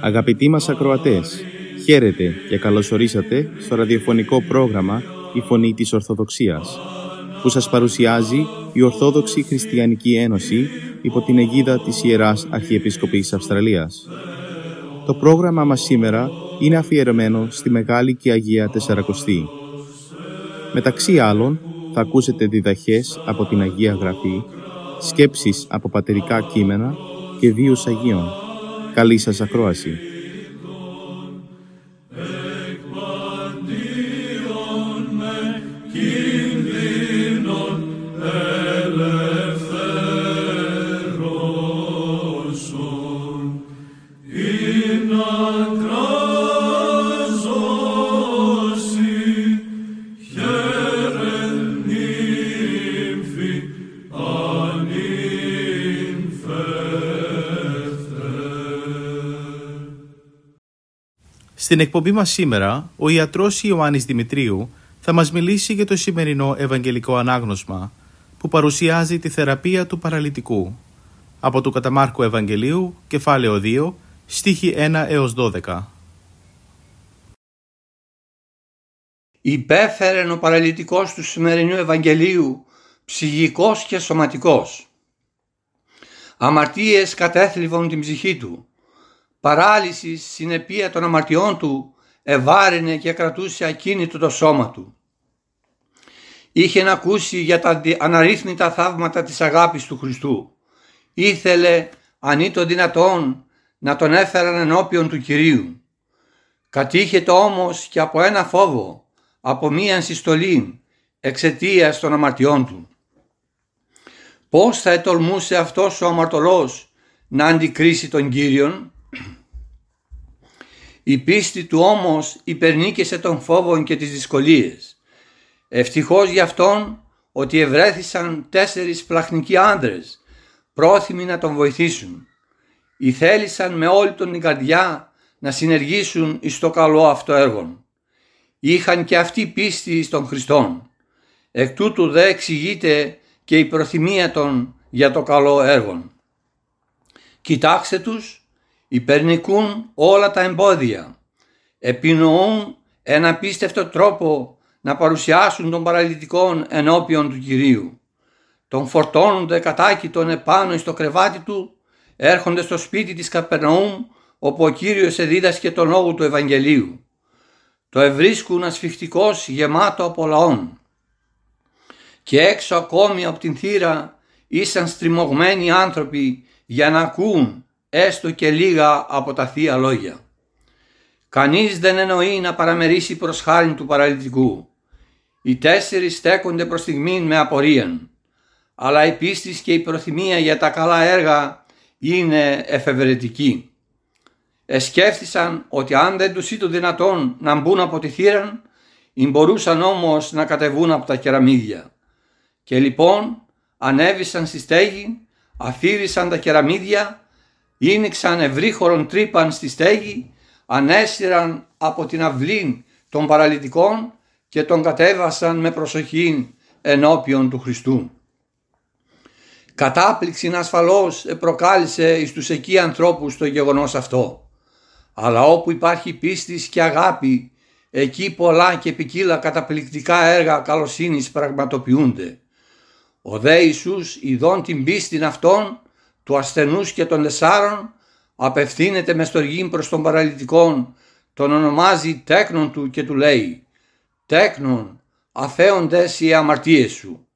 Αγαπητοί μας ακροατές, χαίρετε και καλωσορίσατε στο ραδιοφωνικό πρόγραμμα «Η Φωνή της Ορθοδοξίας» που σας παρουσιάζει η Ορθόδοξη Χριστιανική Ένωση υπό την αιγίδα της Ιεράς Αρχιεπισκοπής Αυστραλίας. Το πρόγραμμα μας σήμερα είναι αφιερωμένο στη Μεγάλη και Αγία Τεσσαρακοστή. Μεταξύ άλλων, θα ακούσετε διδαχές από την Αγία Γραφή, σκέψεις από πατερικά κείμενα και βίους Αγίων. Καλή σας ακρόαση. Στην εκπομπή μας σήμερα, ο ιατρός Ιωάννης Δημητρίου θα μας μιλήσει για το σημερινό Ευαγγελικό Ανάγνωσμα που παρουσιάζει τη θεραπεία του παραλυτικού από του Καταμάρκου Ευαγγελίου, κεφάλαιο 2, στίχη 1 έως 12. Υπέφερε ο παραλυτικός του σημερινού Ευαγγελίου, ψυχικός και σωματικός. Αμαρτίες κατέθλιβαν την ψυχή του παράλυσης συνεπεία των αμαρτιών του εβάρυνε και κρατούσε ακίνητο το σώμα του. Είχε ακούσει για τα αναρίθμητα θαύματα της αγάπης του Χριστού. Ήθελε αν ήταν δυνατόν να τον έφεραν ενώπιον του Κυρίου. Κατείχετο όμως και από ένα φόβο, από μία συστολή εξαιτίας των αμαρτιών του. Πώς θα ετολμούσε αυτός ο αμαρτωλός να αντικρίσει τον Κύριον; Η πίστη του όμως υπερνίκησε των φόβων και τις δυσκολίες. Ευτυχώς γι' αυτόν ότι ευρέθησαν τέσσερις πλαχνικοί άντρες πρόθυμοι να τον βοηθήσουν. Ή θέλησαν με όλη τον καρδιά να συνεργήσουν εις το καλό αυτό έργο. Είχαν και αυτή πίστη στον Χριστόν. Εκ τούτου δε εξηγείται και η προθυμία των για το καλό έργο. Κοιτάξτε τους υπερνικούν όλα τα εμπόδια, επινοούν ένα πίστευτο τρόπο να παρουσιάσουν τον παραλυτικό ενώπιον του Κυρίου. Τον φορτώνονται κατάκητον επάνω στο κρεβάτι του, έρχονται στο σπίτι της Καπερναούμ όπου ο Κύριος εδίδασκε τον λόγο του Ευαγγελίου. Το ευρίσκουν ασφιχτικός γεμάτο από λαών. Και έξω ακόμη από την θύρα ήσαν στριμωγμένοι άνθρωποι για να ακούν έστω και λίγα από τα Θεία Λόγια. Κανείς δεν εννοεί να παραμερίσει προς χάρη του παραλυτικού. Οι τέσσερις στέκονται προς στιγμή με απορία, αλλά η πίστη και η προθυμία για τα καλά έργα είναι εφευρετική. Εσκέφθησαν ότι αν δεν τους ήταν δυνατόν να μπουν από τη θύρα, μπορούσαν όμως να κατεβούν από τα κεραμίδια. Και λοιπόν ανέβησαν στη στέγη, αφήρισαν τα κεραμίδια ίνιξαν ευρύχωρον τρύπαν στη στέγη, ανέσυραν από την αυλή των παραλυτικών και τον κατέβασαν με προσοχή ενώπιον του Χριστού. Κατάπληξη ασφαλώς προκάλεσε εις τους εκεί ανθρώπους το γεγονός αυτό. Αλλά όπου υπάρχει πίστης και αγάπη, εκεί πολλά και ποικίλα καταπληκτικά έργα καλοσύνης πραγματοποιούνται. Ο δε Ιησούς ειδών την πίστην αυτών του ασθενούς και των τεσσάρων απευθύνεται με στοργή προς τον παραλυτικόν, τον ονομάζει τέκνον του και του λέει «Τέκνον, αφέοντες οι αμαρτίες σου».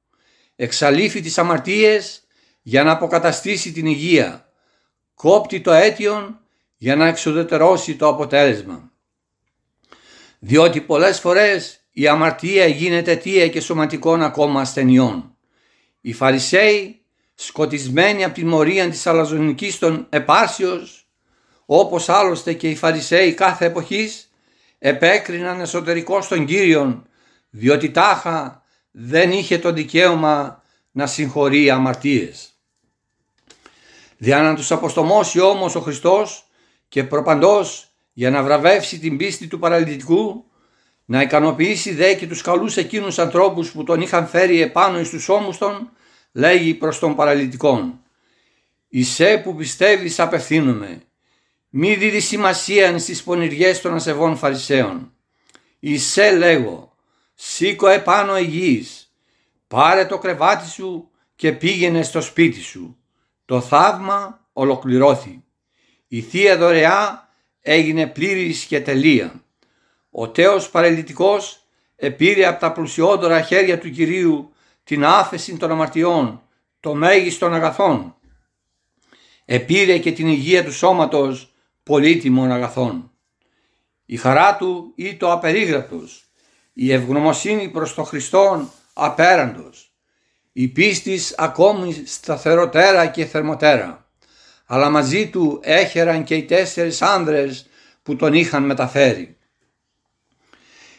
Εξαλείφει τις αμαρτίες για να αποκαταστήσει την υγεία. Κόπτει το αίτιον για να εξοδετερώσει το αποτέλεσμα. Διότι πολλές φορές η αμαρτία γίνεται αιτία και σωματικών ακόμα ασθενειών. Οι Φαρισαίοι σκοτισμένοι από τη μορία της αλαζονικής των επάρσεως, όπως άλλωστε και οι Φαρισαίοι κάθε εποχής, επέκριναν εσωτερικό στον Κύριον, διότι τάχα δεν είχε το δικαίωμα να συγχωρεί αμαρτίες. Δια να τους αποστομώσει όμως ο Χριστός και προπαντός για να βραβεύσει την πίστη του παραλυτικού, να ικανοποιήσει δε και τους καλούς εκείνους ανθρώπους που τον είχαν φέρει επάνω εις τους ώμους των, λέγει προς τον παραλυτικόν. «Ισέ που πιστεύεις απευθύνομαι, μη δίδει σημασία στις πονηριές των ασεβών φαρισαίων. Ισέ λέγω, σήκω επάνω υγιής, πάρε το κρεβάτι σου και πήγαινε στο σπίτι σου. Το θαύμα ολοκληρώθη. Η Θεία Δωρεά έγινε πλήρης και τελεία. Ο τέος παρελυτικός επήρε από τα πλουσιόδωρα χέρια του Κυρίου την άφεση των αμαρτιών, το μέγιστον αγαθών. Επήρε και την υγεία του σώματος πολύτιμων αγαθών. Η χαρά του ή το απερίγραπτος, η ευγνωμοσύνη προς τον Χριστόν απέραντος, η πίστης ακόμη σταθεροτέρα και θερμοτέρα, αλλά μαζί του έχεραν και οι τέσσερις άνδρες που τον είχαν μεταφέρει.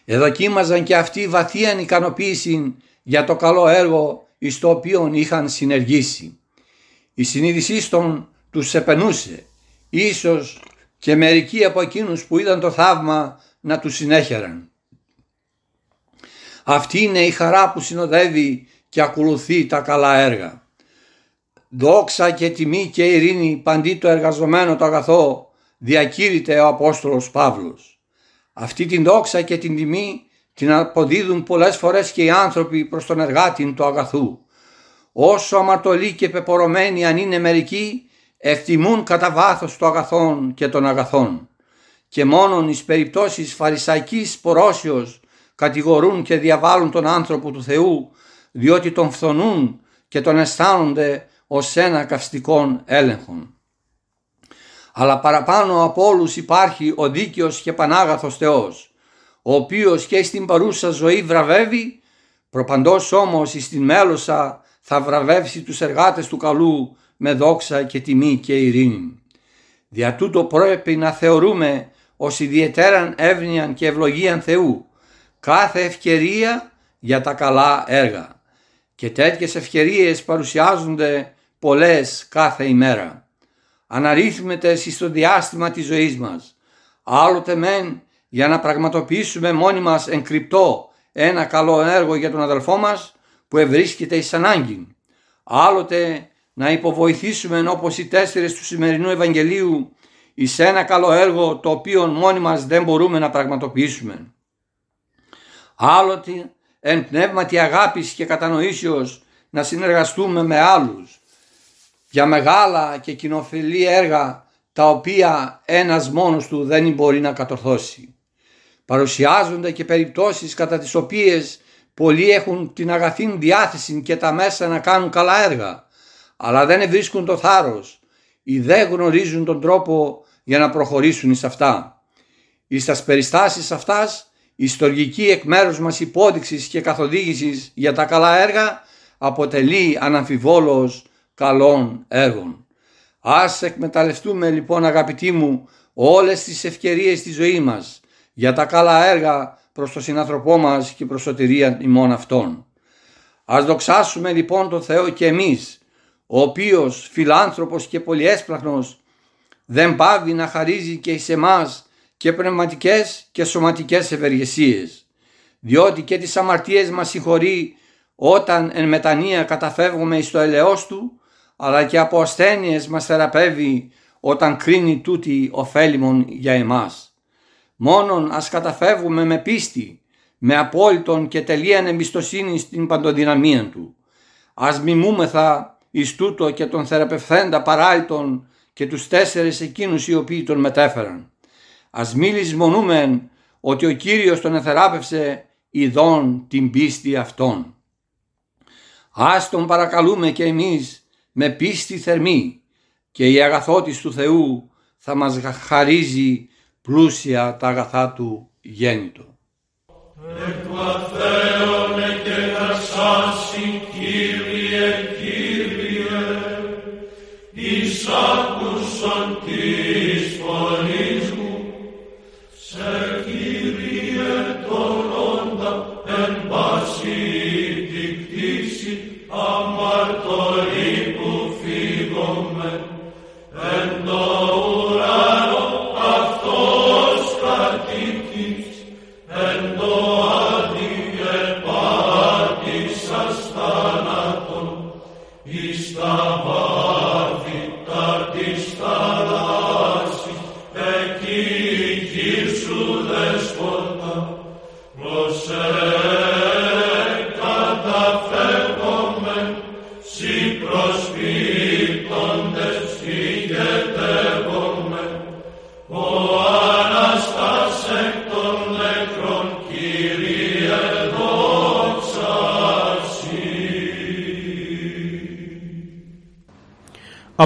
Εδοκίμαζαν και αυτοί βαθίαν ικανοποίηση για το καλό έργο εις το οποίο είχαν συνεργήσει. Η συνείδησή των τους επενούσε, ίσως και μερικοί από εκείνους που είδαν το θαύμα να τους συνέχεραν. Αυτή είναι η χαρά που συνοδεύει και ακολουθεί τα καλά έργα. Δόξα και τιμή και ειρήνη παντί το εργαζομένο το αγαθό διακήρυται ο Απόστολος Παύλος. Αυτή την δόξα και την τιμή την αποδίδουν πολλές φορές και οι άνθρωποι προς τον εργάτη του αγαθού. Όσο αμαρτωλοί και πεπορωμένοι αν είναι μερικοί, εκτιμούν κατά βάθος το αγαθόν και των αγαθών και μόνον εις περιπτώσεις φαρισαϊκής πορώσεως κατηγορούν και διαβάλουν τον άνθρωπο του Θεού διότι τον φθονούν και τον αισθάνονται ως ένα καυστικόν έλεγχον. Αλλά παραπάνω από όλους υπάρχει ο δίκαιος και πανάγαθος Θεός, ο οποίος και στην παρούσα ζωή βραβεύει, προπαντός όμως στην μέλωσα θα βραβεύσει τους εργάτες του καλού με δόξα και τιμή και ειρήνη. Δια τούτο πρέπει να θεωρούμε ως ιδιαιτέραν εύνοιαν και ευλογίαν Θεού κάθε ευκαιρία για τα καλά έργα και τέτοιες ευκαιρίες παρουσιάζονται πολλές κάθε ημέρα. Αναρρύθμιτες στο διάστημα της ζωής μας. Άλλοτε μεν για να πραγματοποιήσουμε μόνοι μας εν ένα καλό έργο για τον αδελφό μας που ευρίσκεται εις ανάγκη. Άλλοτε να υποβοηθήσουμε όπως οι τέσσερις του σημερινού Ευαγγελίου εις ένα καλό έργο το οποίο μόνοι μας δεν μπορούμε να πραγματοποιήσουμε. Άλλοτε εν πνεύματι αγάπης και κατανοήσεως να συνεργαστούμε με άλλους για μεγάλα και κοινοφιλή έργα τα οποία ένας μόνος του δεν μπορεί να κατορθώσει. Παρουσιάζονται και περιπτώσεις κατά τις οποίες πολλοί έχουν την αγαθή διάθεση και τα μέσα να κάνουν καλά έργα αλλά δεν βρίσκουν το θάρρος ή δεν γνωρίζουν τον τρόπο για να προχωρήσουν εις αυτά. Εις τας περιστάσεις αυτάς η στοργική εκ μέρους μας υπόδειξης και καθοδήγησης για τα καλά έργα αποτελεί αναμφιβόλως καλών έργων. Ας εκμεταλλευτούμε λοιπόν αγαπητοί μου όλες τις ευκαιρίες της ζωής μας για τα καλά έργα προς τον συνανθρωπό μας και προς σωτηρία ημών αυτών. Ας δοξάσουμε λοιπόν τον Θεό και εμείς ο οποίος φιλάνθρωπος και πολυέσπραχνος δεν πάβει να χαρίζει και σε εμάς και πνευματικές και σωματικές ευεργεσίες διότι και τις αμαρτίες μας συγχωρεί όταν εν μετανία καταφεύγουμε εις το ελαιός του αλλά και από ασθένειες μας θεραπεύει όταν κρίνει τούτη ωφέλιμον για εμάς. Μόνον ας καταφεύγουμε με πίστη, με απόλυτον και τελείαν εμπιστοσύνη στην παντοδυναμία του. Ας μιμούμεθα εις τούτο και τον θεραπευθέντα παράλυτον και τους τέσσερις εκείνους οι οποίοι τον μετέφεραν. Ας μη λησμονούμε ότι ο Κύριος τον εθεράπευσε ειδών την πίστη αυτών. Ας τον παρακαλούμε και εμείς με πίστη θερμή και η αγαθότης του Θεού θα μας χαρίζει πλούσια τα αγαθά του γέννητο. άκουσον της φωνής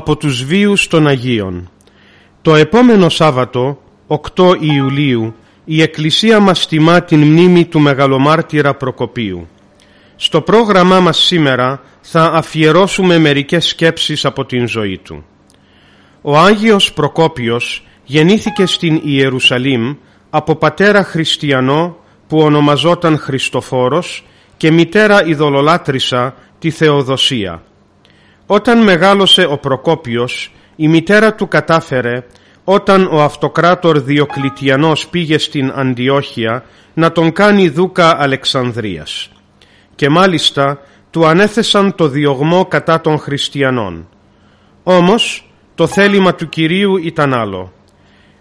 από τους βίους των Αγίων. Το επόμενο Σάββατο, 8 Ιουλίου, η Εκκλησία μας τιμά την μνήμη του Μεγαλομάρτυρα Προκοπίου. Στο πρόγραμμά μας σήμερα θα αφιερώσουμε μερικές σκέψεις από την ζωή του. Ο Άγιος Προκόπιος γεννήθηκε στην Ιερουσαλήμ από πατέρα χριστιανό που ονομαζόταν Χριστοφόρος και μητέρα ειδωλολάτρησα τη Θεοδοσία. Όταν μεγάλωσε ο Προκόπιος, η μητέρα του κατάφερε, όταν ο αυτοκράτορ Διοκλητιανός πήγε στην Αντιόχεια, να τον κάνει δούκα Αλεξανδρίας. Και μάλιστα του ανέθεσαν το διωγμό κατά των χριστιανών. Όμως το θέλημα του Κυρίου ήταν άλλο.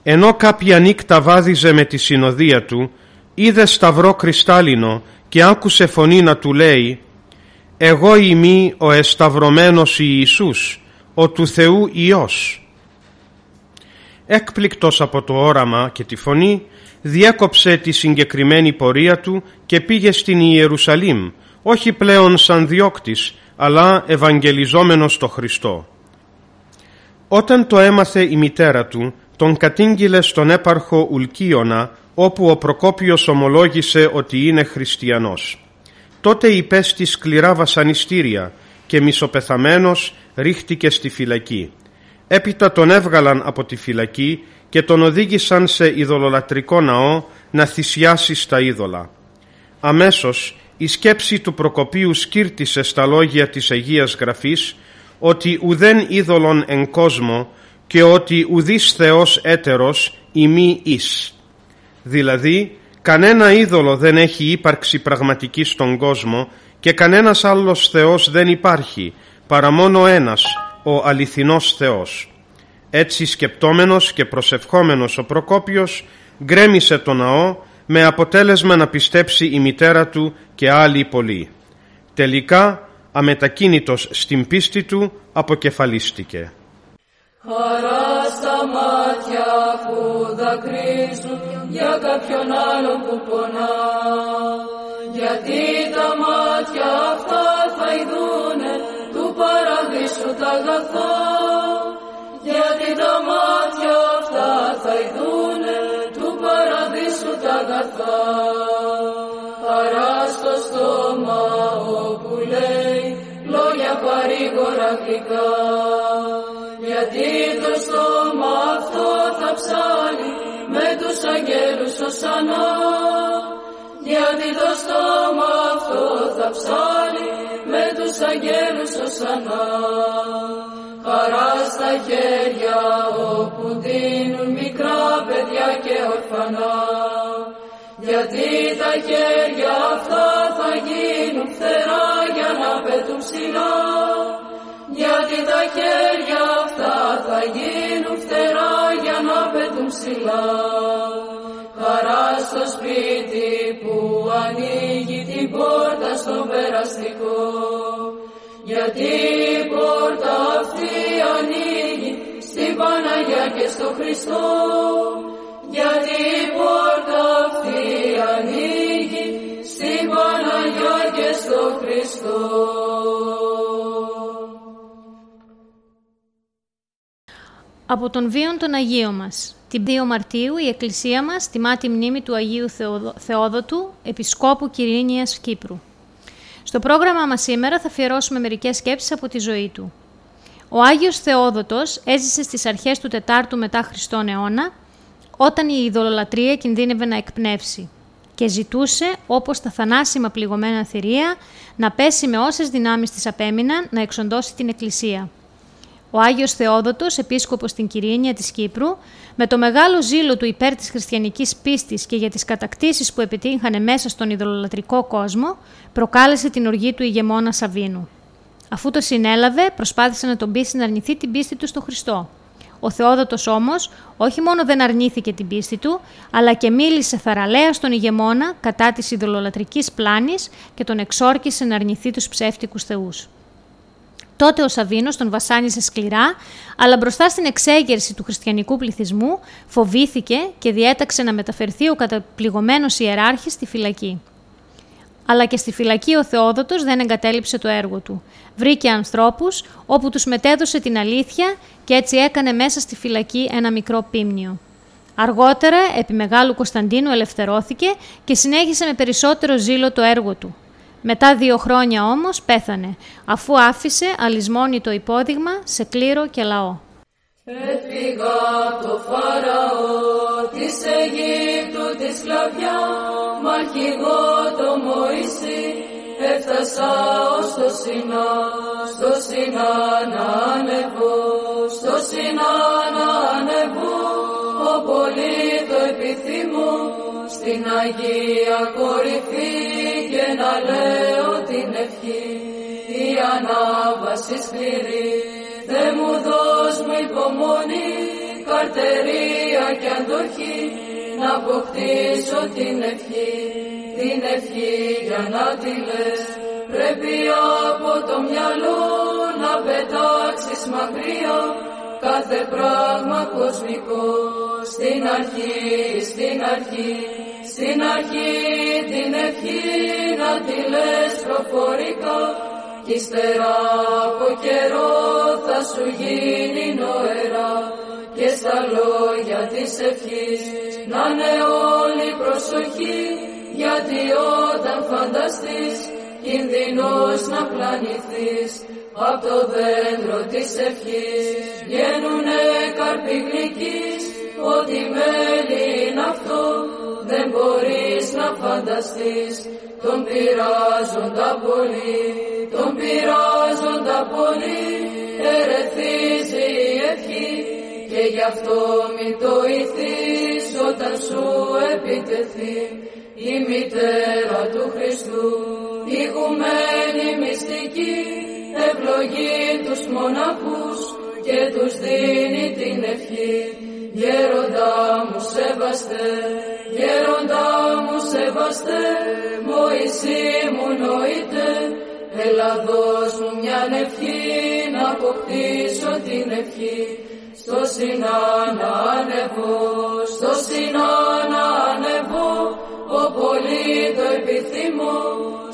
Ενώ κάποια νύχτα βάδιζε με τη συνοδεία του, είδε σταυρό κρυστάλλινο και άκουσε φωνή να του λέει «Εγώ είμαι ο εσταυρωμένος Ιησούς, ο του Θεού Υιός». Έκπληκτος από το όραμα και τη φωνή, διέκοψε τη συγκεκριμένη πορεία του και πήγε στην Ιερουσαλήμ, όχι πλέον σαν διώκτης, αλλά ευαγγελιζόμενος το Χριστό. Όταν το έμαθε η μητέρα του, τον κατήγγειλε στον έπαρχο Ουλκίωνα, όπου ο Προκόπιος ομολόγησε ότι είναι χριστιανός. Τότε υπέστη σκληρά βασανιστήρια και μισοπεθαμένος ρίχτηκε στη φυλακή. Έπειτα τον έβγαλαν από τη φυλακή και τον οδήγησαν σε ειδωλολατρικό ναό να θυσιάσει στα είδωλα. Αμέσως η σκέψη του Προκοπίου σκύρτησε στα λόγια της Αγίας Γραφής ότι ουδέν είδωλον εν κόσμο και ότι ουδής Θεός έτερος ημί εις. Δηλαδή Κανένα είδωλο δεν έχει ύπαρξη πραγματικής στον κόσμο και κανένας άλλος Θεός δεν υπάρχει, παρά μόνο ένας, ο αληθινός Θεός. Έτσι σκεπτόμενος και προσευχόμενος ο Προκόπιος γκρέμισε το ναό με αποτέλεσμα να πιστέψει η μητέρα του και άλλοι πολλοί. Τελικά, αμετακίνητος στην πίστη του, αποκεφαλίστηκε. Χαρά στα μάτια που δακρύζουν για κάποιον άλλο που πονά. Γιατί τα μάτια αυτά θα ειδούνε του παραδείσου τα αγαθά. Γιατί τα μάτια αυτά θα ειδούνε του παραδείσου τα αγαθά. Χαρά στο στόμα όπου λέει λόγια παρήγορα γλυκά. Αγγέλους σανά. Γιατί το στόμα αυτό θα ψάλει με τους αγγέλους σανά. Χαρά στα χέρια όπου δίνουν μικρά παιδιά και ορφανά. Γιατί τα χέρια αυτά θα γίνουν φτερά για να πετούν ψηλά γιατί τα χέρια αυτά θα γίνουν φτερά για να πετούν ψηλά. Χαρά στο σπίτι που ανοίγει την πόρτα στο περαστικό, γιατί η πόρτα αυτή ανοίγει στην Παναγιά και στο Χριστό, γιατί η πόρτα αυτή ανοίγει στην Παναγιά και στο Χριστό. Από τον βίον των Αγίων μας. Την 2 Μαρτίου η Εκκλησία μας τιμά τη μνήμη του Αγίου Θεόδοτου, Επισκόπου Κυρίνιας Κύπρου. Στο πρόγραμμα μας σήμερα θα αφιερώσουμε μερικές σκέψεις από τη ζωή του. Ο Άγιος Θεόδοτος έζησε στις αρχές του 4ου μετά Χριστόν αιώνα, όταν η ειδωλολατρία κινδύνευε να εκπνεύσει. και ζητούσε, όπως τα θανάσιμα πληγωμένα θηρία, να πέσει με όσες δυνάμεις της απέμειναν να εξοντώσει την Εκκλησία. Ο Άγιος Θεόδοτος, επίσκοπος στην Κυρίνια της Κύπρου, με το μεγάλο ζήλο του υπέρ της χριστιανικής πίστης και για τις κατακτήσεις που επιτύχανε μέσα στον ιδωλολατρικό κόσμο, προκάλεσε την οργή του ηγεμόνα Σαβίνου. Αφού το συνέλαβε, προσπάθησε να τον πείσει να αρνηθεί την πίστη του στον Χριστό. Ο Θεόδοτος όμως όχι μόνο δεν αρνήθηκε την πίστη του, αλλά και μίλησε θαραλέα στον ηγεμόνα κατά της ειδωλολατρικής πλάνης και τον εξόρκησε να αρνηθεί τους ψεύτικους θεούς. Τότε ο Σαβίνο τον βασάνιζε σκληρά, αλλά μπροστά στην εξέγερση του χριστιανικού πληθυσμού φοβήθηκε και διέταξε να μεταφερθεί ο καταπληγωμένος ιεράρχης στη φυλακή. Αλλά και στη φυλακή ο Θεόδοτος δεν εγκατέλειψε το έργο του. Βρήκε ανθρώπους όπου τους μετέδωσε την αλήθεια και έτσι έκανε μέσα στη φυλακή ένα μικρό πίμνιο. Αργότερα, επί Μεγάλου Κωνσταντίνου ελευθερώθηκε και συνέχισε με περισσότερο ζήλο το έργο του. Μετά δύο χρόνια όμως πέθανε, αφού άφησε το υπόδειγμα σε κλήρο και λαό. Έφυγα το Φαραώ της Αιγύπτου της σκλαβιά, μ' αρχηγό το Μωυσή, έφτασα ως το Σινά, στο Σινά να ανεβώ, στο Σινά να ανεβώ, ο πολύ το επιθυμώ, στην Αγία κορυφή. και να λέω την ευχή, η ανάβαση σκληρή, Θε μου δώσ' μου υπομονή, καρτερία και αντοχή, να αποκτήσω την ευχή, την ευχή για να τη λες. Πρέπει από το μυαλό να πετάξεις μακριά, κάθε πράγμα κοσμικό, στην αρχή, στην αρχή, στην αρχή την ευχή να τη λες προφορικά, κι ύστερα από καιρό θα σου γίνει νοερά και στα λόγια της ευχής να είναι όλη προσοχή γιατί όταν φανταστείς κινδυνός να πλανηθείς απ' το δέντρο της ευχής βγαίνουνε καρποί γλυκείς ότι μέλι είναι αυτό δεν μπορείς να φανταστείς. Τον πειράζοντα πολύ τον πειράζοντα πολύ. Ερεθίζει η ευχή και γι' αυτό μη το ηθείς. Όταν σου επιτεθεί η μητέρα του Χριστού η γουμένη μυστική ευλογεί τους μοναχούς και τους δίνει την ευχή. Γέροντα μου σεβαστέ γέροντα μου σεβαστέ Μωυσή μου νοείται Έλα δώσ' μου μια ευχή να αποκτήσω την ευχή. Στο Σινά να ανεβώ, στο Σινά να ανεβώ. Ο πολύ το επιθυμώ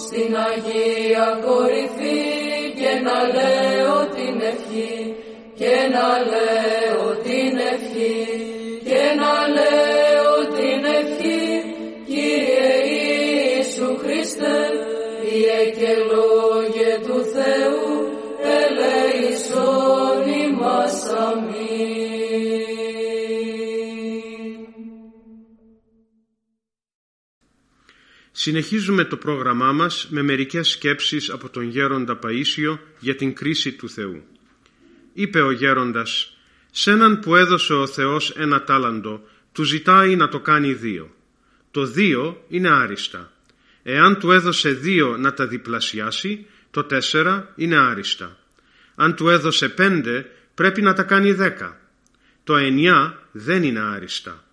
στην Αγία κορυφή. Και να λέω την ευχή και να λέω την ευχή Συνεχίζουμε το πρόγραμμά μας με μερικές σκέψεις από τον Γέροντα Παΐσιο για την κρίση του Θεού. Είπε ο Γέροντας «Σε έναν που έδωσε ο Θεός ένα τάλαντο, του ζητάει να το κάνει δύο. Το δύο είναι άριστα. Εάν του έδωσε δύο να τα διπλασιάσει, το τέσσερα είναι άριστα. Αν του έδωσε πέντε, πρέπει να τα κάνει δέκα. Το εννιά δεν είναι άριστα.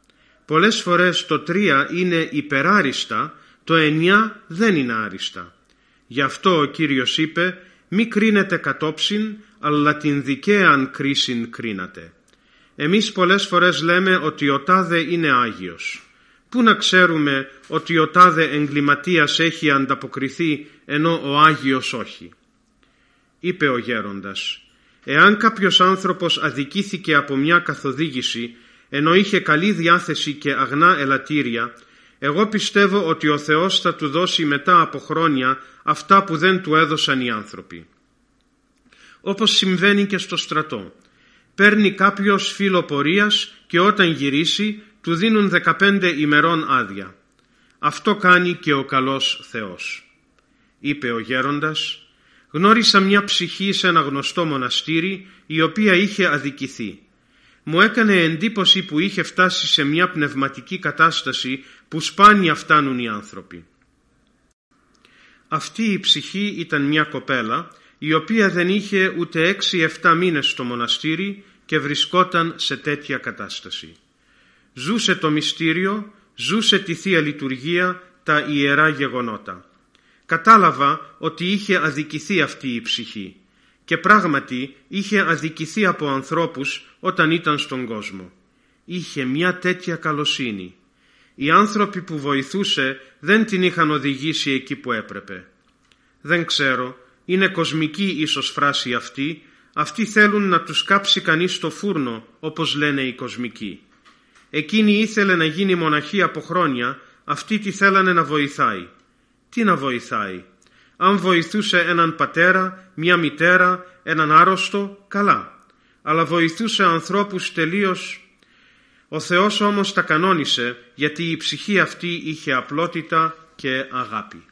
Πολλές φορές το τρία είναι υπεράριστα, το εννιά δεν είναι άριστα. Γι' αυτό ο Κύριος είπε «Μη κρίνετε κατόψιν, αλλά την δικαίαν κρίσιν κρίνατε». Εμείς πολλές φορές λέμε ότι ο τάδε είναι Άγιος. Πού να ξέρουμε ότι ο τάδε εγκληματίας έχει ανταποκριθεί ενώ ο Άγιος όχι; Είπε ο γέροντας «Εάν κάποιος άνθρωπος αδικήθηκε από μια καθοδήγηση ενώ είχε καλή διάθεση και αγνά ελαττήρια εγώ πιστεύω ότι ο Θεός θα του δώσει μετά από χρόνια αυτά που δεν του έδωσαν οι άνθρωποι. Όπως συμβαίνει και στο στρατό. Παίρνει κάποιος φίλο πορείας και όταν γυρίσει του δίνουν 15 ημερών άδεια. Αυτό κάνει και ο καλός Θεός. Είπε ο γέροντας «Γνώρισα μια ψυχή σε ένα γνωστό μοναστήρι η οποία είχε αδικηθεί. Μου έκανε εντύπωση που είχε φτάσει σε μια πνευματική κατάσταση που σπάνια φτάνουν οι άνθρωποι. Αυτή η ψυχή ήταν μια κοπέλα η οποία δεν είχε ούτε έξι-εφτά μήνες στο μοναστήρι και βρισκόταν σε τέτοια κατάσταση. Ζούσε το μυστήριο, ζούσε τη Θεία Λειτουργία, τα ιερά γεγονότα. Κατάλαβα ότι είχε αδικηθεί αυτή η ψυχή και πράγματι είχε αδικηθεί από ανθρώπους όταν ήταν στον κόσμο. Είχε μια τέτοια καλοσύνη. Οι άνθρωποι που βοηθούσε δεν την είχαν οδηγήσει εκεί που έπρεπε. Δεν ξέρω, είναι κοσμική ίσως φράση αυτή, αυτοί θέλουν να τους κάψει κανείς στο φούρνο, όπως λένε οι κοσμικοί. Εκείνη ήθελε να γίνει μοναχή από χρόνια, αυτοί τη θέλανε να βοηθάει. Τι να βοηθάει; Αν βοηθούσε έναν πατέρα, μια μητέρα, έναν άρρωστο, καλά. Αλλά βοηθούσε ανθρώπους τελείως... Ο Θεός όμως τα κανόνισε γιατί η ψυχή αυτή είχε απλότητα και αγάπη.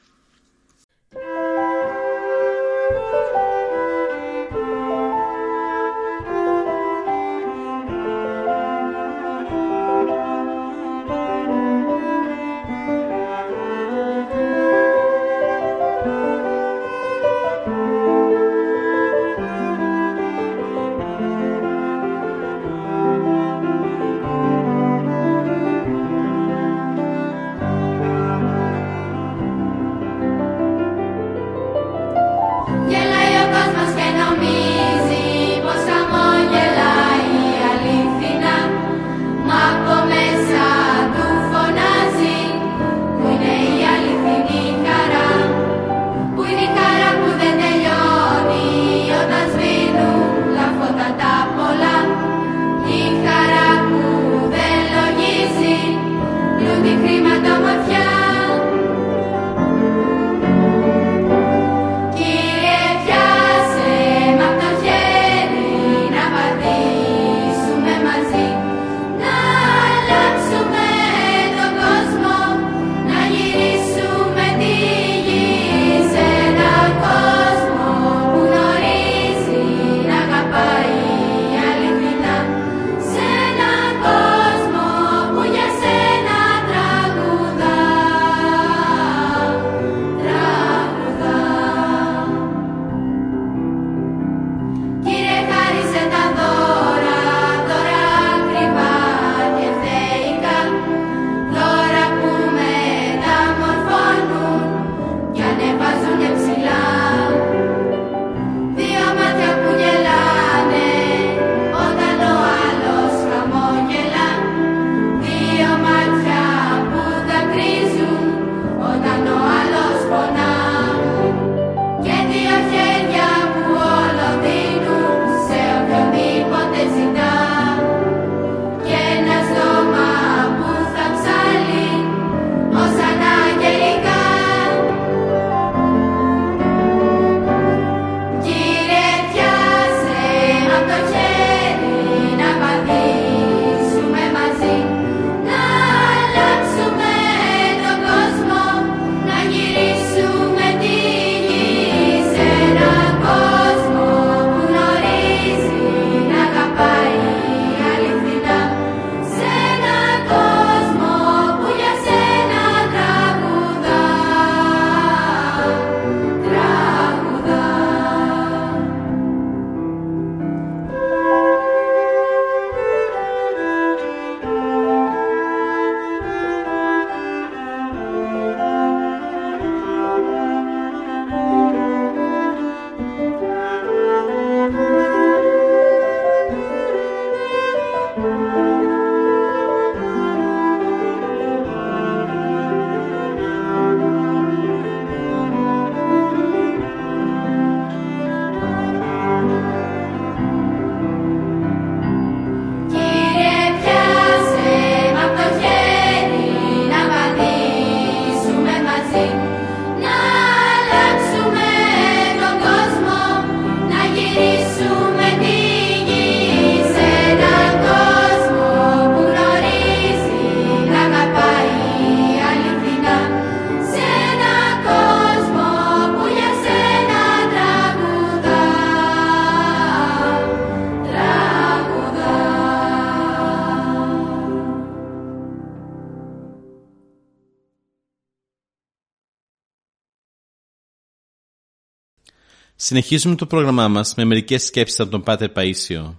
Συνεχίζουμε το πρόγραμμά μας με μερικές σκέψεις από τον Πάτερ Παΐσιο.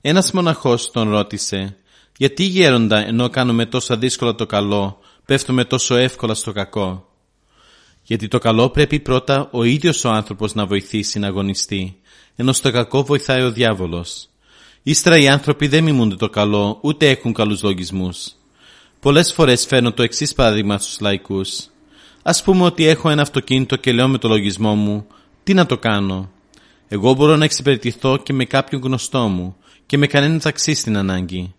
Ένας μοναχός τον ρώτησε «Γιατί γέροντα ενώ κάνουμε τόσο δύσκολα το καλό, πέφτουμε τόσο εύκολα στο κακό» Γιατί το καλό πρέπει πρώτα ο ίδιος ο άνθρωπος να βοηθήσει να αγωνιστεί, ενώ στο κακό βοηθάει ο διάβολος. Ύστερα οι άνθρωποι δεν μιμούνται το καλό, ούτε έχουν καλούς λογισμούς. Πολλές φορές φέρνω το εξής παράδειγμα στους λαϊκούς. Ας πούμε ότι έχω ένα αυτοκίνητο και λέω με το λογισμό μου τι να το κάνω; Εγώ μπορώ να εξυπηρετηθώ και με κάποιον γνωστό μου και με κανέναν ταξί στην ανάγκη.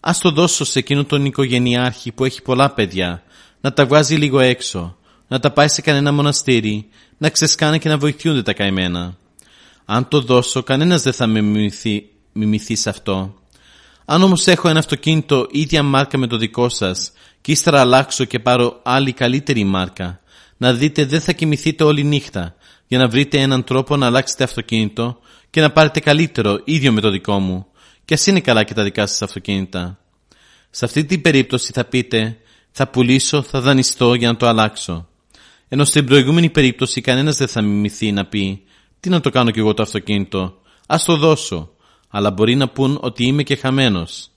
Ας το δώσω σε εκείνον τον οικογενειάρχη που έχει πολλά παιδιά, να τα βγάζει λίγο έξω, να τα πάει σε κανένα μοναστήρι, να ξεσκάνε και να βοηθούνται τα καημένα. Αν το δώσω, κανένας δεν θα με μιμηθεί, μιμηθεί σε αυτό. Αν όμως έχω ένα αυτοκίνητο ίδια μάρκα με το δικό σας και ύστερα αλλάξω και πάρω άλλη καλύτερη μάρκα, να δείτε δεν θα κοιμηθείτε όλη νύχτα για να βρείτε έναν τρόπο να αλλάξετε αυτοκίνητο και να πάρετε καλύτερο ίδιο με το δικό μου και ας είναι καλά και τα δικά σας αυτοκίνητα. Σε αυτή την περίπτωση θα πείτε θα πουλήσω, θα δανειστώ για να το αλλάξω. Ενώ στην προηγούμενη περίπτωση κανένας δεν θα μιμηθεί να πει τι να το κάνω κι εγώ το αυτοκίνητο, ας το δώσω, αλλά μπορεί να πούν ότι είμαι και χαμένος.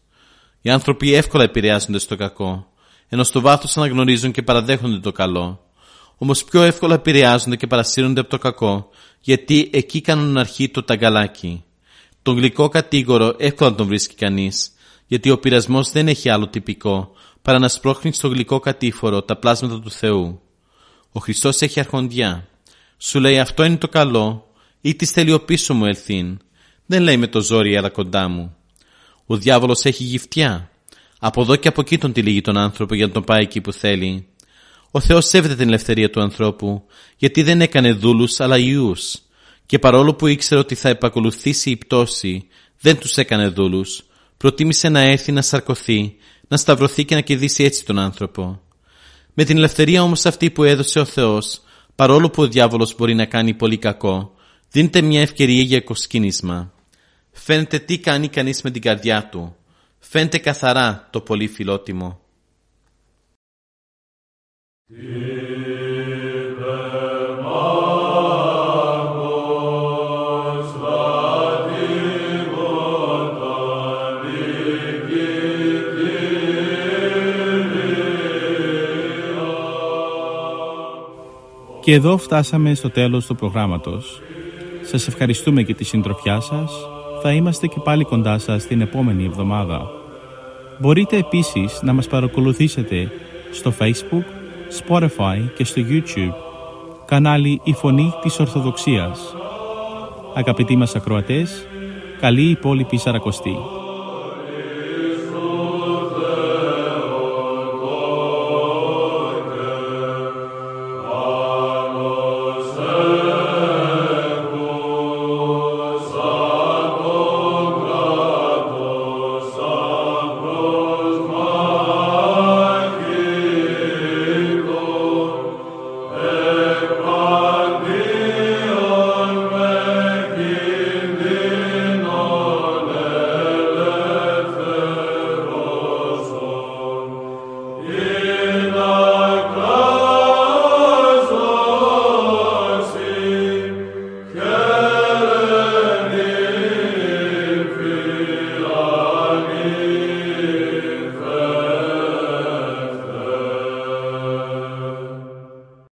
Οι άνθρωποι εύκολα επηρεάζονται στο κακό, ενώ στο βάθος αναγνωρίζουν και παραδέχονται το καλό. Όμως πιο εύκολα επηρεάζονται και παρασύρονται από το κακό, γιατί εκεί κάνουν αρχή το ταγκαλάκι. Τον γλυκό κατήγορο εύκολα τον βρίσκει κανείς, γιατί ο πειρασμός δεν έχει άλλο τυπικό, παρά να σπρώχνει στο γλυκό κατήφορο τα πλάσματα του Θεού. Ο Χριστός έχει αρχοντιά. Σου λέει αυτό είναι το καλό, ή της θέλει ο πίσω μου ελθύν. Δεν λέει με το ζόρι έλα κοντά μου. Ο διάβολος έχει γυφτιά. Από εδώ και από εκεί τον τυλίγει τον άνθρωπο για να τον πάει εκεί που θέλει. Ο Θεός σέβεται την ελευθερία του ανθρώπου, γιατί δεν έκανε δούλους αλλά ιούς. Και παρόλο που ήξερε ότι θα επακολουθήσει η πτώση, δεν τους έκανε δούλους. Προτίμησε να έρθει να σαρκωθεί, να σταυρωθεί και να κερδίσει έτσι τον άνθρωπο. Με την ελευθερία όμως αυτή που έδωσε ο Θεός, παρόλο που ο διάβολος μπορεί να κάνει πολύ κακό, δίνεται μια ευκαιρία για κοσκίνισμα. Φαίνεται τι κάνει κανείς με την καρδιά του. Φαίνεται καθαρά το πολύ φιλότιμο. Και εδώ φτάσαμε στο τέλος του προγράμματος. Σας ευχαριστούμε και τη συντροφιά σας. Θα είμαστε και πάλι κοντά σας την επόμενη εβδομάδα. Μπορείτε επίσης να μας παρακολουθήσετε στο Facebook, Spotify και στο YouTube κανάλι «Η Φωνή της Ορθοδοξίας». Αγαπητοί μας ακροατές, καλή υπόλοιπη Σαρακοστή.